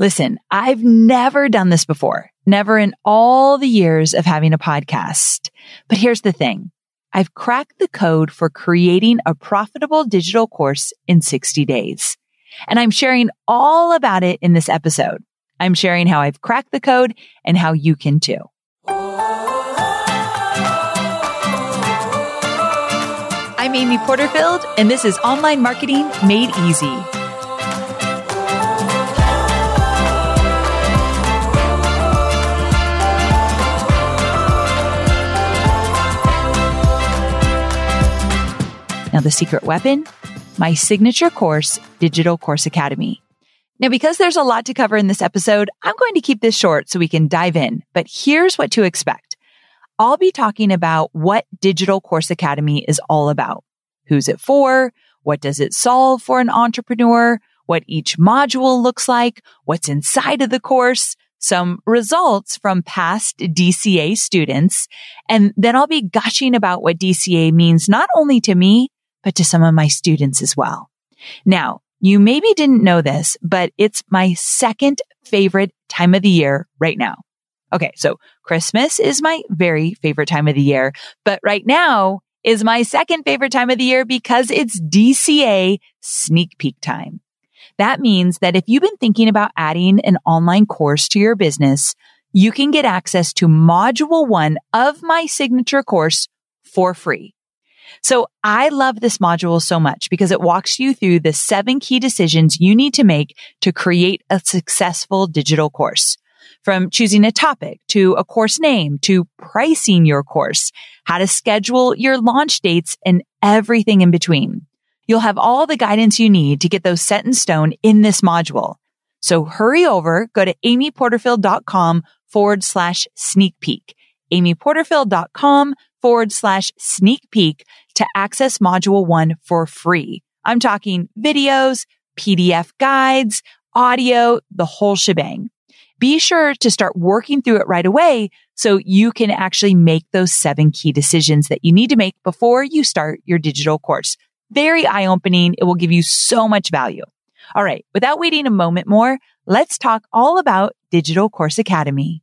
Listen, I've never done this before, never in all the years of having a podcast. But here's the thing. I've cracked the code for creating a profitable digital course in 60 days. And I'm sharing all about it in this episode. I'm sharing how I've cracked the code and how you can too. I'm Amy Porterfield, and this is Online Marketing Made Easy. The secret weapon? My signature course, Digital Course Academy. Now, because there's a lot to cover in this episode, I'm going to keep this short so we can dive in. But here's what to expect. I'll be talking about what Digital Course Academy is all about. Who's it for? What does it solve for an entrepreneur? What each module looks like? What's inside of the course? Some results from past DCA students. And then I'll be gushing about what DCA means not only to me, but to some of my students as well. Now, you maybe didn't know this, but it's my second favorite time of the year right now. Okay. So Christmas is my very favorite time of the year, but right now is my second favorite time of the year because it's DCA sneak peek time. That means that if you've been thinking about adding an online course to your business, you can get access to module one of my signature course for free. So I love this module so much because it walks you through the seven key decisions you need to make to create a successful digital course. From choosing a topic to a course name to pricing your course, how to schedule your launch dates and everything in between. You'll have all the guidance you need to get those set in stone in this module. So hurry over, go to amyporterfield.com forward slash sneak peek. amyporterfield.com forward slash sneak peek to access module one for free. I'm talking videos, PDF guides, audio, the whole shebang. Be sure to start working through it right away so you can actually make those seven key decisions that you need to make before you start your digital course. Very eye opening. It will give you so much value. All right. Without waiting a moment more, let's talk all about Digital Course Academy.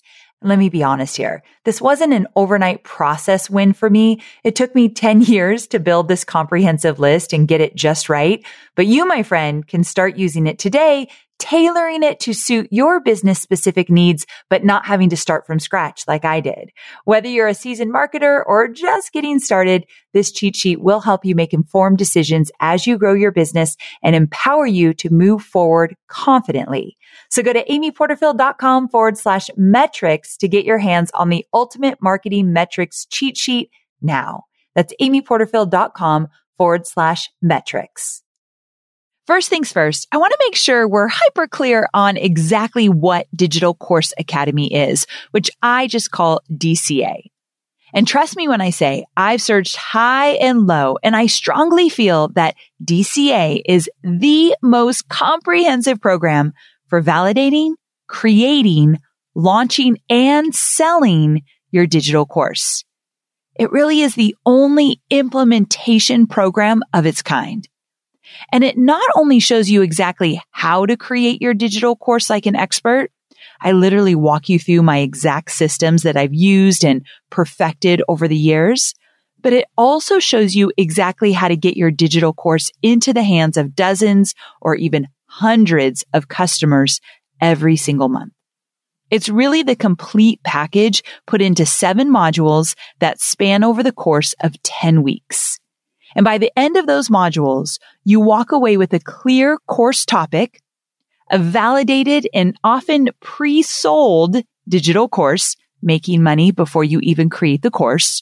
Let me be honest here. This wasn't an overnight process win for me. It took me 10 years to build this comprehensive list and get it just right. But you, my friend, can start using it today tailoring it to suit your business specific needs, but not having to start from scratch like I did. Whether you're a seasoned marketer or just getting started, this cheat sheet will help you make informed decisions as you grow your business and empower you to move forward confidently. So go to amyporterfield.com forward slash metrics to get your hands on the ultimate marketing metrics cheat sheet now. That's amyporterfield.com forward slash metrics. First things first, I want to make sure we're hyper clear on exactly what Digital Course Academy is, which I just call DCA. And trust me when I say I've searched high and low and I strongly feel that DCA is the most comprehensive program for validating, creating, launching and selling your digital course. It really is the only implementation program of its kind. And it not only shows you exactly how to create your digital course like an expert, I literally walk you through my exact systems that I've used and perfected over the years, but it also shows you exactly how to get your digital course into the hands of dozens or even hundreds of customers every single month. It's really the complete package put into seven modules that span over the course of 10 weeks. And by the end of those modules, you walk away with a clear course topic, a validated and often pre-sold digital course making money before you even create the course.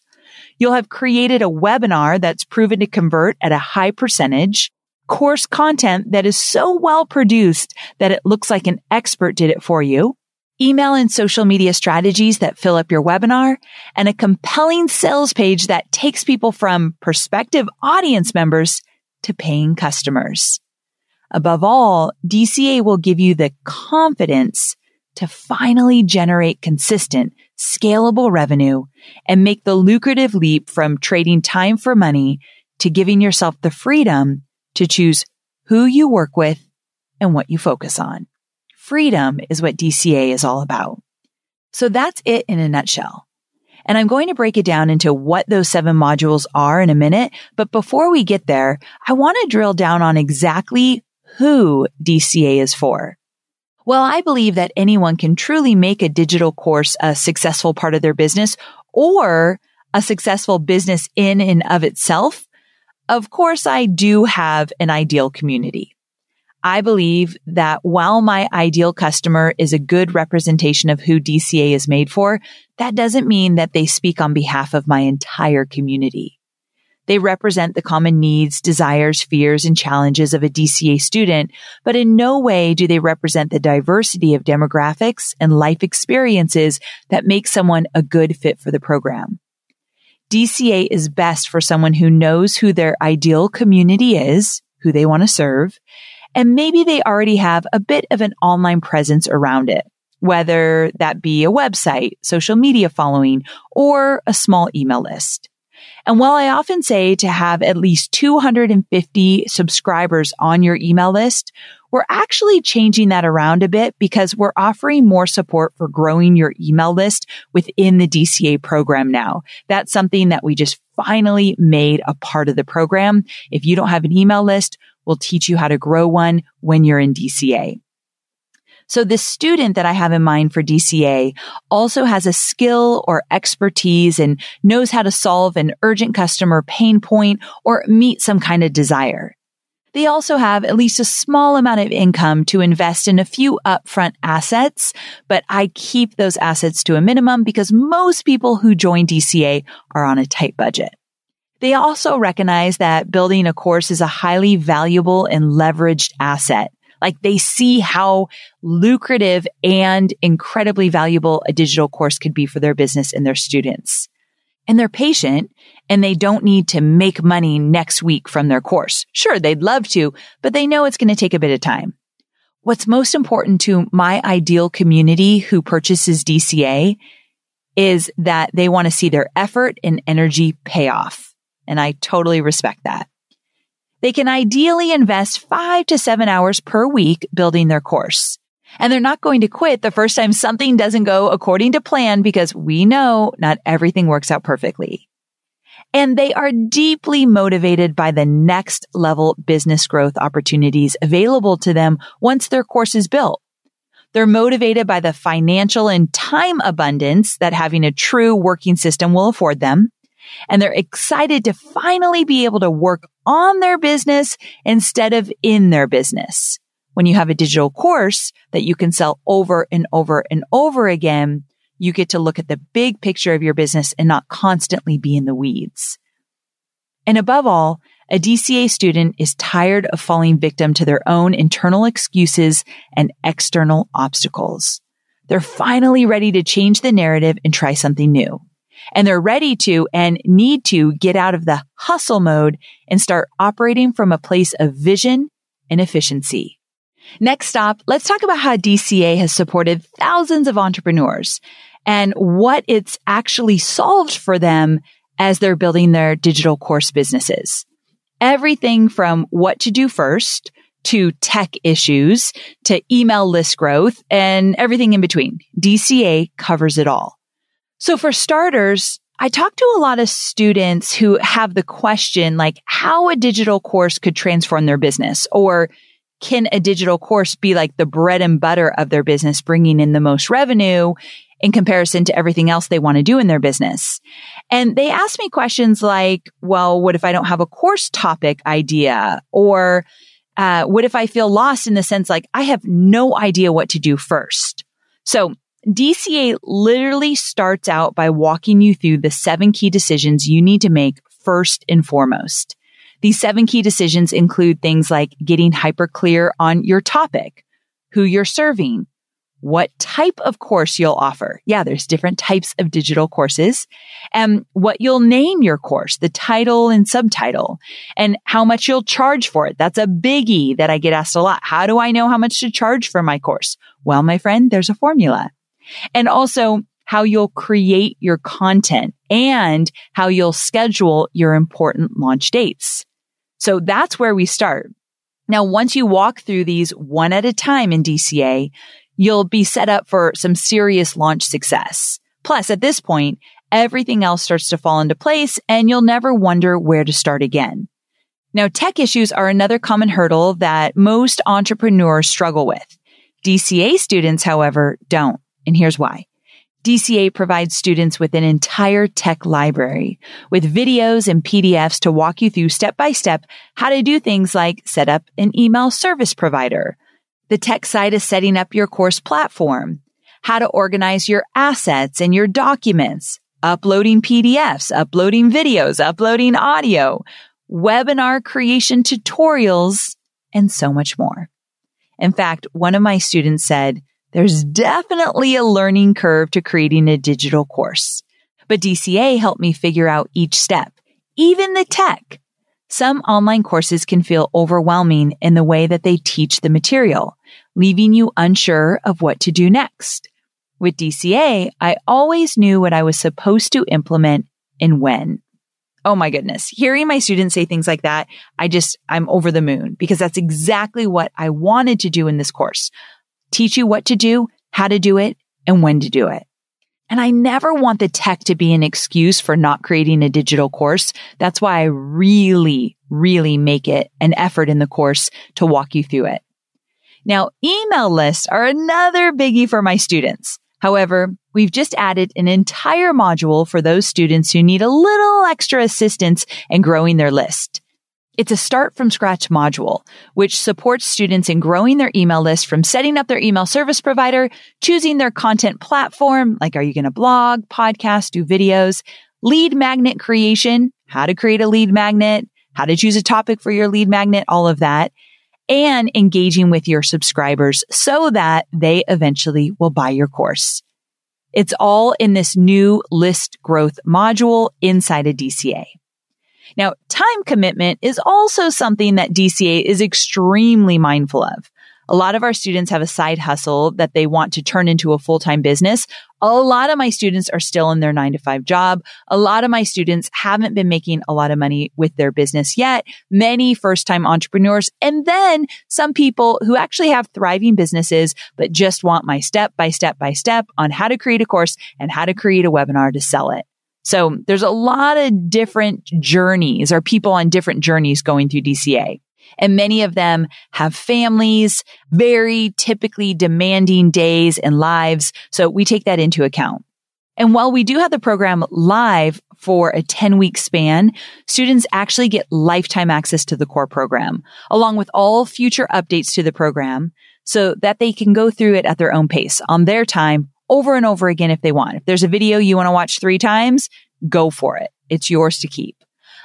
You'll have created a webinar that's proven to convert at a high percentage, course content that is so well produced that it looks like an expert did it for you, email and social media strategies that fill up your webinar, and a compelling sales page that takes people from prospective audience members to paying customers. Above all, DCA will give you the confidence to finally generate consistent, scalable revenue and make the lucrative leap from trading time for money to giving yourself the freedom to choose who you work with and what you focus on. Freedom is what DCA is all about. So that's it in a nutshell. And I'm going to break it down into what those seven modules are in a minute. But before we get there, I want to drill down on exactly who DCA is for. Well, I believe that anyone can truly make a digital course a successful part of their business or a successful business in and of itself. Of course, I do have an ideal community. I believe that while my ideal customer is a good representation of who DCA is made for, that doesn't mean that they speak on behalf of my entire community. They represent the common needs, desires, fears, and challenges of a DCA student, but in no way do they represent the diversity of demographics and life experiences that make someone a good fit for the program. DCA is best for someone who knows who their ideal community is, who they want to serve, and maybe they already have a bit of an online presence around it, whether that be a website, social media following, or a small email list. And while I often say to have at least 250 subscribers on your email list, we're actually changing that around a bit because we're offering more support for growing your email list within the DCA program now. That's something that we just finally made a part of the program. If you don't have an email list, we'll teach you how to grow one when you're in DCA. So the student that I have in mind for DCA also has a skill or expertise and knows how to solve an urgent customer pain point or meet some kind of desire. They also have at least a small amount of income to invest in a few upfront assets, but I keep those assets to a minimum because most people who join DCA are on a tight budget. They also recognize that building a course is a highly valuable and leveraged asset. Like they see how lucrative and incredibly valuable a digital course could be for their business and their students. And they're patient and they don't need to make money next week from their course. Sure, they'd love to, but they know it's going to take a bit of time. What's most important to my ideal community who purchases DCA is that they want to see their effort and energy pay off. And I totally respect that. They can ideally invest five to seven hours per week building their course. And they're not going to quit the first time something doesn't go according to plan because we know not everything works out perfectly. And they are deeply motivated by the next level business growth opportunities available to them once their course is built. They're motivated by the financial and time abundance that having a true working system will afford them and they're excited to finally be able to work on their business instead of in their business. When you have a digital course that you can sell over and over and over again, you get to look at the big picture of your business and not constantly be in the weeds. And above all, a DCA student is tired of falling victim to their own internal excuses and external obstacles. They're finally ready to change the narrative and try something new and they're ready to and need to get out of the hustle mode and start operating from a place of vision and efficiency. Next stop, let's talk about how DCA has supported thousands of entrepreneurs and what it's actually solved for them as they're building their digital course businesses. Everything from what to do first to tech issues to email list growth and everything in between. DCA covers it all. So for starters, I talk to a lot of students who have the question like how a digital course could transform their business or can a digital course be like the bread and butter of their business, bringing in the most revenue in comparison to everything else they want to do in their business? And they ask me questions like, well, what if I don't have a course topic idea? Or, uh, what if I feel lost in the sense like I have no idea what to do first? So DCA literally starts out by walking you through the seven key decisions you need to make first and foremost. These seven key decisions include things like getting hyper clear on your topic, who you're serving, what type of course you'll offer. Yeah, there's different types of digital courses and what you'll name your course, the title and subtitle and how much you'll charge for it. That's a biggie that I get asked a lot. How do I know how much to charge for my course? Well, my friend, there's a formula and also how you'll create your content and how you'll schedule your important launch dates. So that's where we start. Now, once you walk through these one at a time in DCA, you'll be set up for some serious launch success. Plus, at this point, everything else starts to fall into place and you'll never wonder where to start again. Now, tech issues are another common hurdle that most entrepreneurs struggle with. DCA students, however, don't. And here's why. DCA provides students with an entire tech library with videos and PDFs to walk you through step by step how to do things like set up an email service provider, the tech side is setting up your course platform, how to organize your assets and your documents, uploading PDFs, uploading videos, uploading audio, webinar creation tutorials, and so much more. In fact, one of my students said, there's definitely a learning curve to creating a digital course, but DCA helped me figure out each step, even the tech. Some online courses can feel overwhelming in the way that they teach the material, leaving you unsure of what to do next. With DCA, I always knew what I was supposed to implement and when. Oh my goodness. Hearing my students say things like that, I just, I'm over the moon because that's exactly what I wanted to do in this course. Teach you what to do, how to do it, and when to do it. And I never want the tech to be an excuse for not creating a digital course. That's why I really, really make it an effort in the course to walk you through it. Now, email lists are another biggie for my students. However, we've just added an entire module for those students who need a little extra assistance in growing their list. It's a start from scratch module, which supports students in growing their email list from setting up their email service provider, choosing their content platform, like are you going to blog, podcast, do videos, lead magnet creation, how to create a lead magnet, how to choose a topic for your lead magnet, all of that, and engaging with your subscribers so that they eventually will buy your course. It's all in this new list growth module inside a DCA. Now, time commitment is also something that DCA is extremely mindful of. A lot of our students have a side hustle that they want to turn into a full-time business. A lot of my students are still in their nine to five job. A lot of my students haven't been making a lot of money with their business yet. Many first-time entrepreneurs and then some people who actually have thriving businesses, but just want my step by step by step on how to create a course and how to create a webinar to sell it. So there's a lot of different journeys or people on different journeys going through DCA. And many of them have families, very typically demanding days and lives. So we take that into account. And while we do have the program live for a 10 week span, students actually get lifetime access to the core program, along with all future updates to the program so that they can go through it at their own pace on their time over and over again if they want. If there's a video you want to watch three times, go for it. It's yours to keep.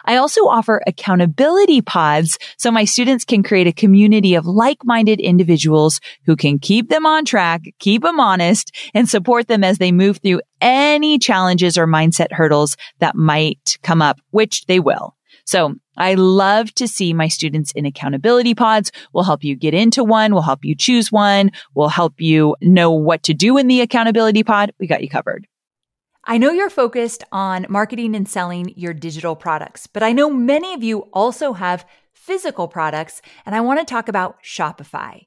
I also offer accountability pods so my students can create a community of like-minded individuals who can keep them on track, keep them honest, and support them as they move through any challenges or mindset hurdles that might come up, which they will. So I love to see my students in accountability pods. We'll help you get into one. We'll help you choose one. We'll help you know what to do in the accountability pod. We got you covered. I know you're focused on marketing and selling your digital products, but I know many of you also have physical products, and I want to talk about Shopify.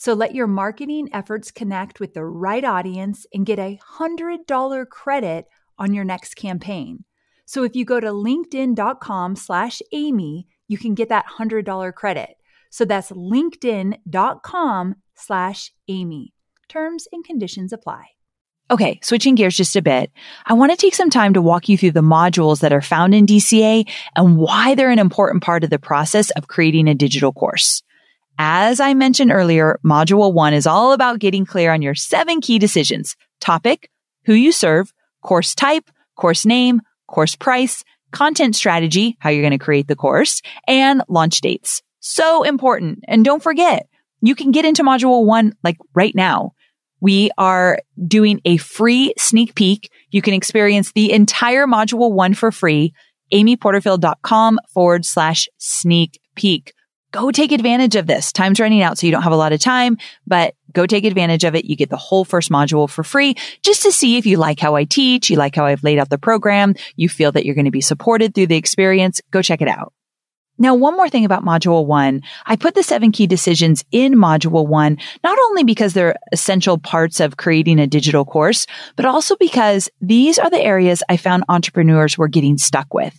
So let your marketing efforts connect with the right audience and get a $100 credit on your next campaign. So if you go to linkedin.com slash Amy, you can get that $100 credit. So that's linkedin.com slash Amy. Terms and conditions apply. Okay, switching gears just a bit, I want to take some time to walk you through the modules that are found in DCA and why they're an important part of the process of creating a digital course. As I mentioned earlier, module one is all about getting clear on your seven key decisions. Topic, who you serve, course type, course name, course price, content strategy, how you're going to create the course, and launch dates. So important. And don't forget, you can get into module one like right now. We are doing a free sneak peek. You can experience the entire module one for free. amyporterfield.com forward slash sneak peek go take advantage of this. Time's running out, so you don't have a lot of time, but go take advantage of it. You get the whole first module for free just to see if you like how I teach, you like how I've laid out the program, you feel that you're going to be supported through the experience. Go check it out. Now, one more thing about module one. I put the seven key decisions in module one, not only because they're essential parts of creating a digital course, but also because these are the areas I found entrepreneurs were getting stuck with.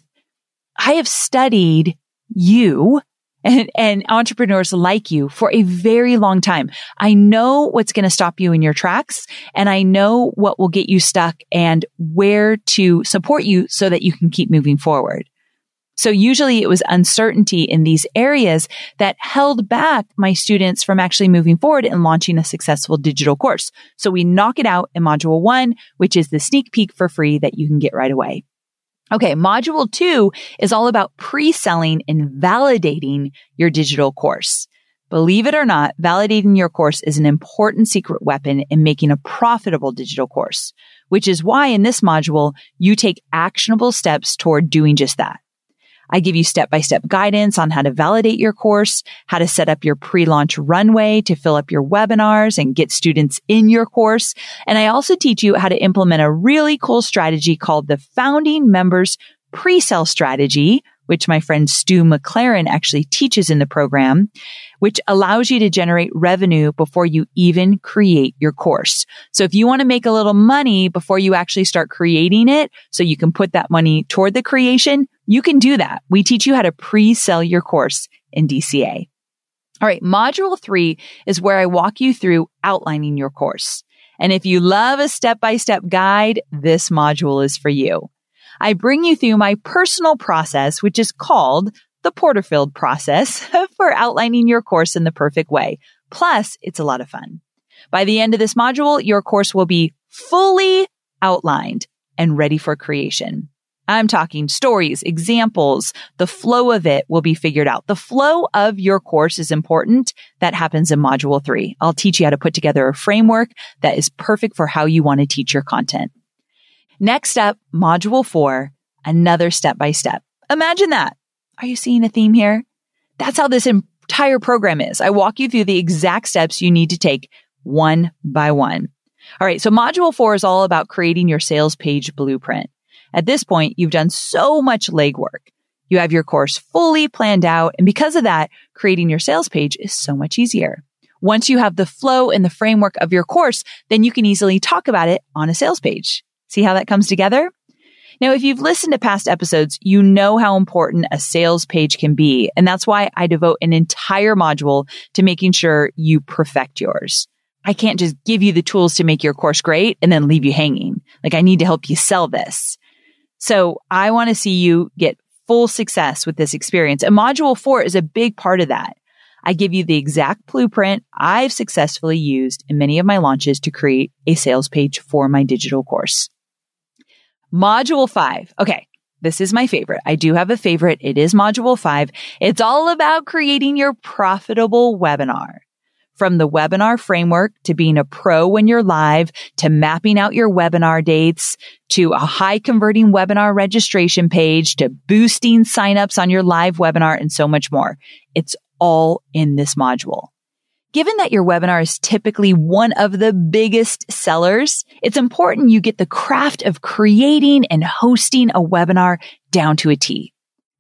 I have studied you and, and entrepreneurs like you for a very long time. I know what's going to stop you in your tracks and I know what will get you stuck and where to support you so that you can keep moving forward. So usually it was uncertainty in these areas that held back my students from actually moving forward and launching a successful digital course. So we knock it out in module one, which is the sneak peek for free that you can get right away. Okay. Module two is all about pre-selling and validating your digital course. Believe it or not, validating your course is an important secret weapon in making a profitable digital course, which is why in this module, you take actionable steps toward doing just that. I give you step by step guidance on how to validate your course, how to set up your pre-launch runway to fill up your webinars and get students in your course. And I also teach you how to implement a really cool strategy called the founding members pre-sale strategy, which my friend Stu McLaren actually teaches in the program, which allows you to generate revenue before you even create your course. So if you want to make a little money before you actually start creating it, so you can put that money toward the creation, you can do that. We teach you how to pre-sell your course in DCA. All right. Module three is where I walk you through outlining your course. And if you love a step by step guide, this module is for you. I bring you through my personal process, which is called the Porterfield process for outlining your course in the perfect way. Plus, it's a lot of fun. By the end of this module, your course will be fully outlined and ready for creation. I'm talking stories, examples. The flow of it will be figured out. The flow of your course is important. That happens in module three. I'll teach you how to put together a framework that is perfect for how you want to teach your content. Next up, module four, another step by step. Imagine that. Are you seeing a theme here? That's how this entire program is. I walk you through the exact steps you need to take one by one. All right. So module four is all about creating your sales page blueprint. At this point, you've done so much legwork. You have your course fully planned out. And because of that, creating your sales page is so much easier. Once you have the flow and the framework of your course, then you can easily talk about it on a sales page. See how that comes together? Now, if you've listened to past episodes, you know how important a sales page can be. And that's why I devote an entire module to making sure you perfect yours. I can't just give you the tools to make your course great and then leave you hanging. Like I need to help you sell this. So I want to see you get full success with this experience. And module four is a big part of that. I give you the exact blueprint I've successfully used in many of my launches to create a sales page for my digital course. Module five. Okay. This is my favorite. I do have a favorite. It is module five. It's all about creating your profitable webinar from the webinar framework to being a pro when you're live to mapping out your webinar dates to a high converting webinar registration page to boosting signups on your live webinar and so much more. It's all in this module. Given that your webinar is typically one of the biggest sellers, it's important you get the craft of creating and hosting a webinar down to a T.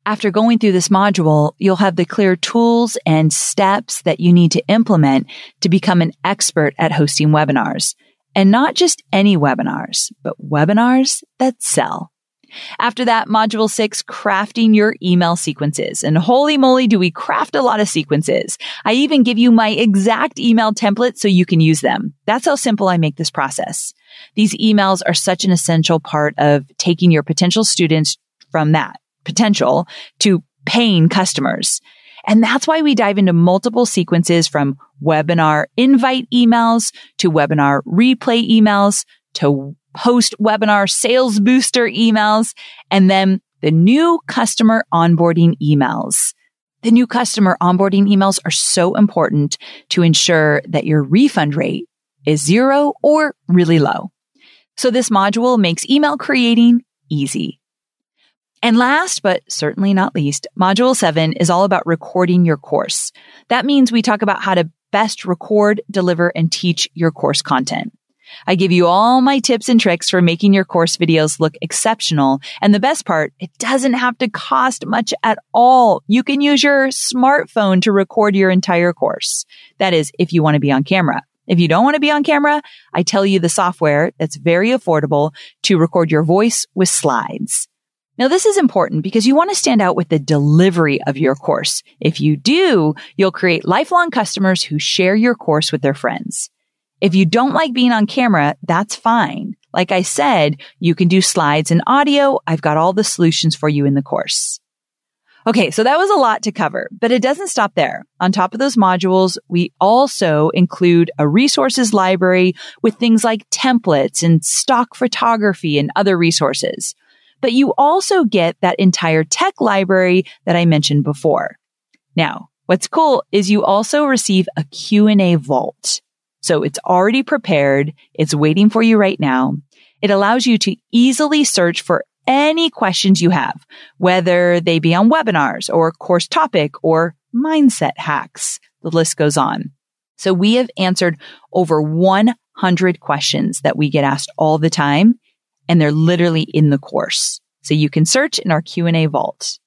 After going through this module, you'll have the clear tools and steps that you need to implement to become an expert at hosting webinars. And not just any webinars, but webinars that sell. After that, module six, crafting your email sequences. And holy moly, do we craft a lot of sequences. I even give you my exact email template so you can use them. That's how simple I make this process. These emails are such an essential part of taking your potential students from that potential to paying customers. And that's why we dive into multiple sequences from webinar invite emails to webinar replay emails to post webinar sales booster emails and then the new customer onboarding emails. The new customer onboarding emails are so important to ensure that your refund rate is zero or really low. So this module makes email creating easy. And last, but certainly not least, module seven is all about recording your course. That means we talk about how to best record, deliver, and teach your course content. I give you all my tips and tricks for making your course videos look exceptional. And the best part, it doesn't have to cost much at all. You can use your smartphone to record your entire course. That is, if you want to be on camera. If you don't want to be on camera, I tell you the software that's very affordable to record your voice with slides. Now, this is important because you want to stand out with the delivery of your course. If you do, you'll create lifelong customers who share your course with their friends. If you don't like being on camera, that's fine. Like I said, you can do slides and audio. I've got all the solutions for you in the course. Okay, so that was a lot to cover, but it doesn't stop there. On top of those modules, we also include a resources library with things like templates and stock photography and other resources but you also get that entire tech library that I mentioned before. Now, what's cool is you also receive a Q&A vault. So it's already prepared. It's waiting for you right now. It allows you to easily search for any questions you have, whether they be on webinars or course topic or mindset hacks. The list goes on. So we have answered over 100 questions that we get asked all the time and they're literally in the course. So you can search in our Q&A vault.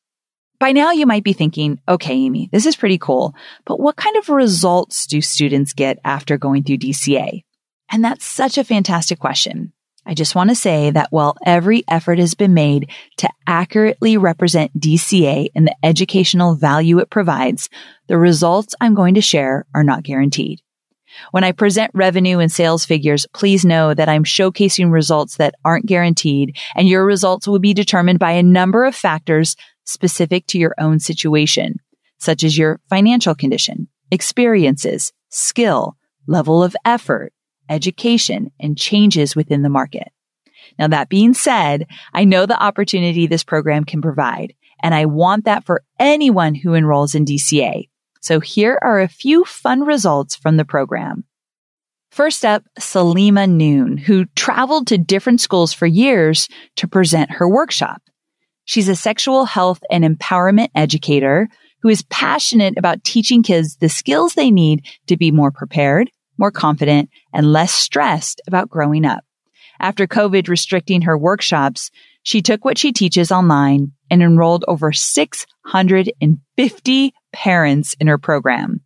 By now you might be thinking, okay, Amy, this is pretty cool, but what kind of results do students get after going through DCA? And that's such a fantastic question. I just want to say that while every effort has been made to accurately represent DCA and the educational value it provides, the results I'm going to share are not guaranteed. When I present revenue and sales figures, please know that I'm showcasing results that aren't guaranteed and your results will be determined by a number of factors specific to your own situation, such as your financial condition, experiences, skill, level of effort, education, and changes within the market. Now, that being said, I know the opportunity this program can provide, and I want that for anyone who enrolls in DCA. So here are a few fun results from the program. First up, Salima Noon, who traveled to different schools for years to present her workshop. She's a sexual health and empowerment educator who is passionate about teaching kids the skills they need to be more prepared, more confident, and less stressed about growing up. After COVID restricting her workshops, she took what she teaches online and enrolled over 650 parents in her program.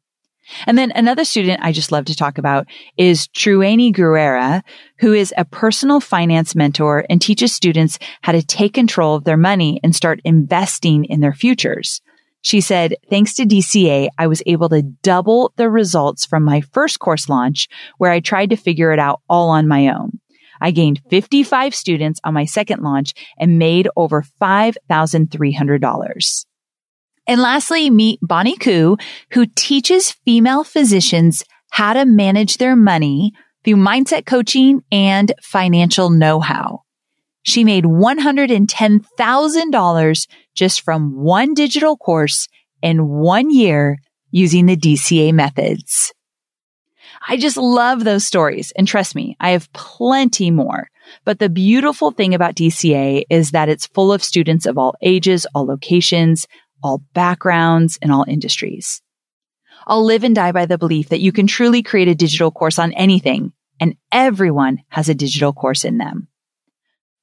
And then another student I just love to talk about is Truani Guerrera, who is a personal finance mentor and teaches students how to take control of their money and start investing in their futures. She said, thanks to DCA, I was able to double the results from my first course launch where I tried to figure it out all on my own. I gained 55 students on my second launch and made over $5,300. And lastly, meet Bonnie Koo, who teaches female physicians how to manage their money through mindset coaching and financial know-how. She made $110,000 just from one digital course in one year using the DCA methods. I just love those stories. And trust me, I have plenty more. But the beautiful thing about DCA is that it's full of students of all ages, all locations, all backgrounds, and all industries. I'll live and die by the belief that you can truly create a digital course on anything, and everyone has a digital course in them.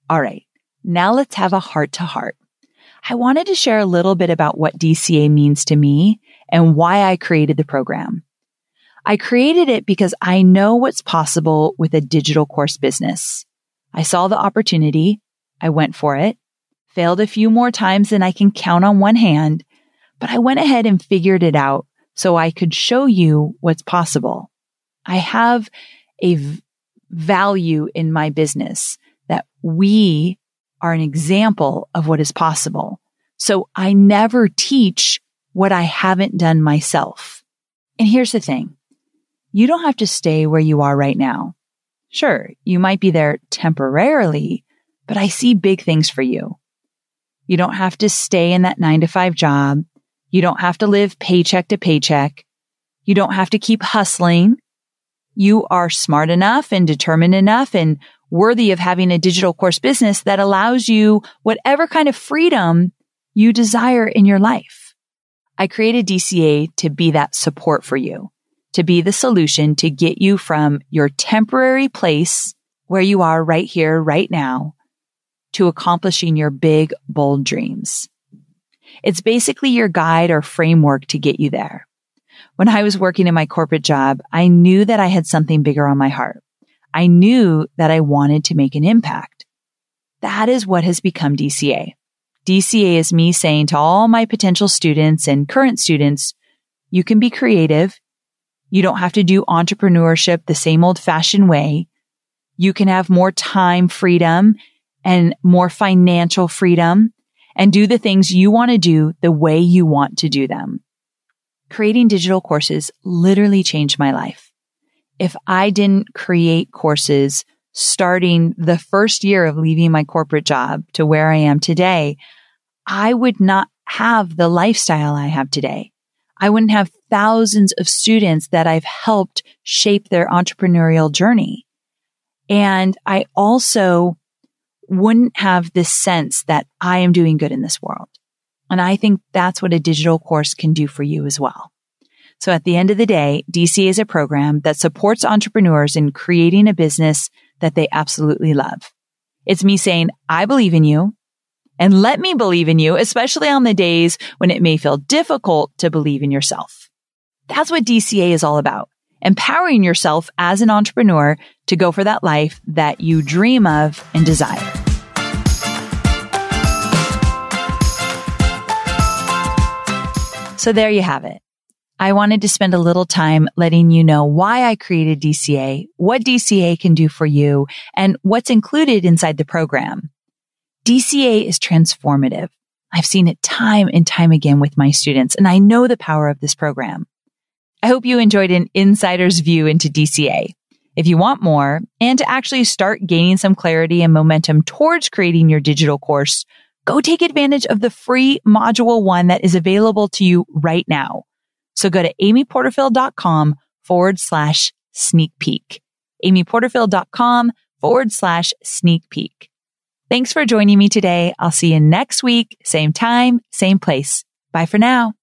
All right. Now let's have a heart to heart. I wanted to share a little bit about what DCA means to me and why I created the program. I created it because I know what's possible with a digital course business. I saw the opportunity. I went for it, failed a few more times than I can count on one hand, but I went ahead and figured it out so I could show you what's possible. I have a v- value in my business that we are an example of what is possible. So I never teach what I haven't done myself. And here's the thing you don't have to stay where you are right now. Sure, you might be there temporarily, but I see big things for you. You don't have to stay in that nine to five job. You don't have to live paycheck to paycheck. You don't have to keep hustling. You are smart enough and determined enough and worthy of having a digital course business that allows you whatever kind of freedom you desire in your life. I created DCA to be that support for you to be the solution to get you from your temporary place where you are right here, right now to accomplishing your big, bold dreams. It's basically your guide or framework to get you there. When I was working in my corporate job, I knew that I had something bigger on my heart. I knew that I wanted to make an impact. That is what has become DCA. DCA is me saying to all my potential students and current students, you can be creative. You don't have to do entrepreneurship the same old fashioned way. You can have more time freedom and more financial freedom and do the things you want to do the way you want to do them. Creating digital courses literally changed my life. If I didn't create courses starting the first year of leaving my corporate job to where I am today, I would not have the lifestyle I have today. I wouldn't have thousands of students that I've helped shape their entrepreneurial journey. And I also wouldn't have this sense that I am doing good in this world. And I think that's what a digital course can do for you as well. So at the end of the day, DCA is a program that supports entrepreneurs in creating a business that they absolutely love. It's me saying, I believe in you and let me believe in you, especially on the days when it may feel difficult to believe in yourself. That's what DCA is all about. Empowering yourself as an entrepreneur to go for that life that you dream of and desire. So there you have it. I wanted to spend a little time letting you know why I created DCA, what DCA can do for you, and what's included inside the program. DCA is transformative. I've seen it time and time again with my students, and I know the power of this program. I hope you enjoyed an insider's view into DCA. If you want more and to actually start gaining some clarity and momentum towards creating your digital course, go take advantage of the free module one that is available to you right now. So go to amyporterfield.com forward slash sneak peek. amyporterfield.com forward slash sneak peek. Thanks for joining me today. I'll see you next week, same time, same place. Bye for now.